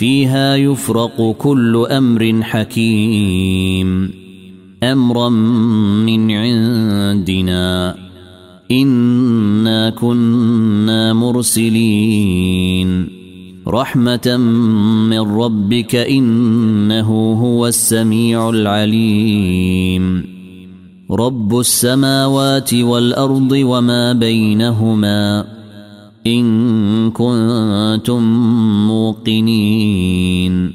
فيها يفرق كل أمر حكيم. أمرا من عندنا. إنا كنا مرسلين. رحمة من ربك إنه هو السميع العليم. رب السماوات والأرض وما بينهما. إن كنتم موقنين.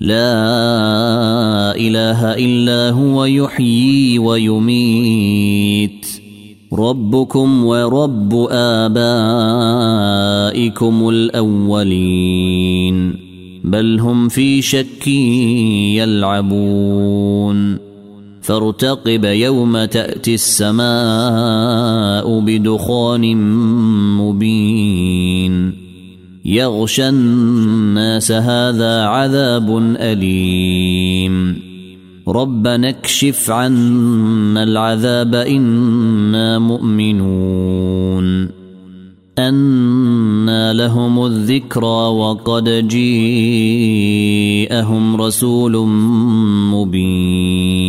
لا إله إلا هو يحيي ويميت. ربكم ورب آبائكم الأولين. بل هم في شك يلعبون. فارتقب يوم تأتي السماء بدخان مبين. يغشى الناس هذا عذاب أليم. ربنا اكشف عنا العذاب إنا مؤمنون. أنى لهم الذكرى وقد جيءهم رسول مبين.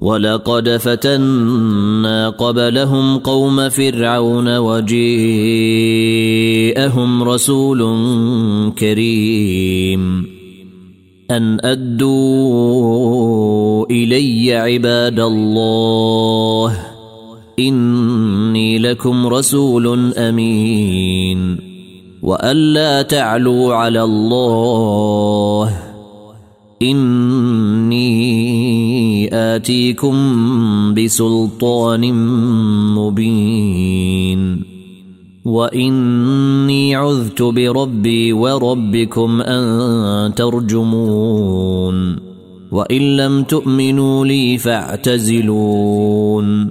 ولقد فتنا قبلهم قوم فرعون وجيءهم رسول كريم. أن أدوا إلي عباد الله إني لكم رسول أمين. وألا تعلوا على الله آتيكم بسلطان مبين. وإني عذت بربي وربكم أن ترجمون. وإن لم تؤمنوا لي فاعتزلون.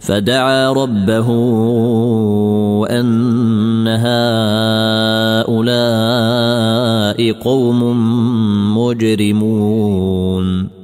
فدعا ربه أن هؤلاء قوم مجرمون.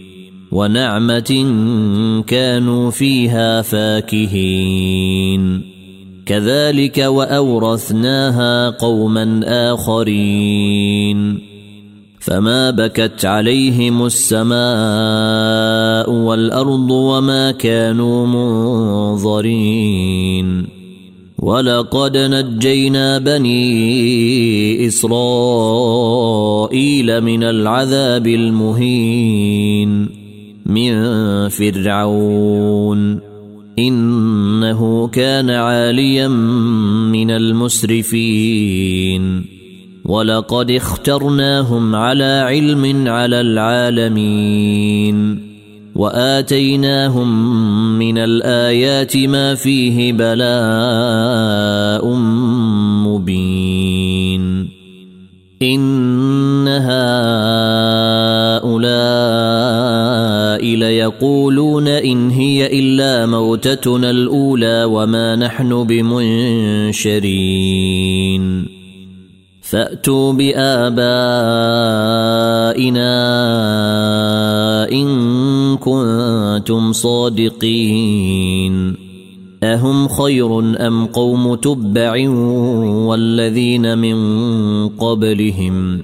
ونعمة كانوا فيها فاكهين. كذلك وأورثناها قوما آخرين. فما بكت عليهم السماء والأرض وما كانوا منظرين. ولقد نجينا بني إسرائيل من العذاب المهين. من فرعون. إنه كان عاليا من المسرفين. ولقد اخترناهم على علم على العالمين. وآتيناهم من الآيات ما فيه بلاء مبين. ان هؤلاء ليقولون إن هي إلا موتتنا الأولى وما نحن بمنشرين. فأتوا بآبائنا إن كنتم صادقين. أهم خير أم قوم تبع والذين من قبلهم؟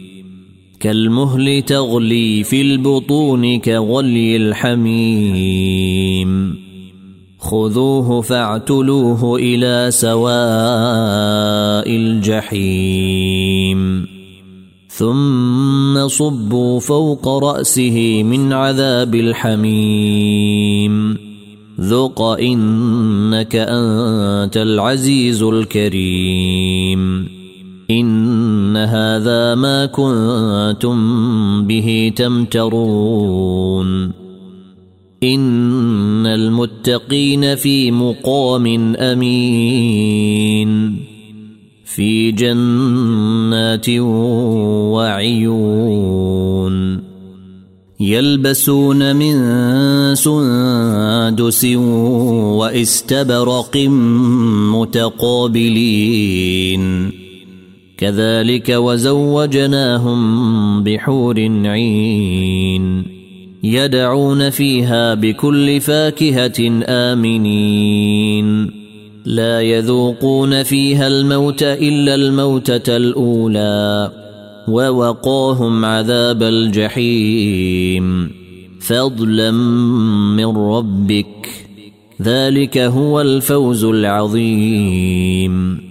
كالمهل تغلي في البطون كغلي الحميم. خذوه فاعتلوه إلى سواء الجحيم. ثم صبوا فوق رأسه من عذاب الحميم. ذق انك انت العزيز الكريم. هذا ما كنتم به تمترون. إن المتقين في مقام أمين. في جنات وعيون. يلبسون من سندس وإستبرق متقابلين. كذلك وزوجناهم بحور عين يدعون فيها بكل فاكهة آمنين. لا يذوقون فيها الموت إلا الموتة الأولى ووقاهم عذاب الجحيم. فضلا من ربك. ذلك هو الفوز العظيم.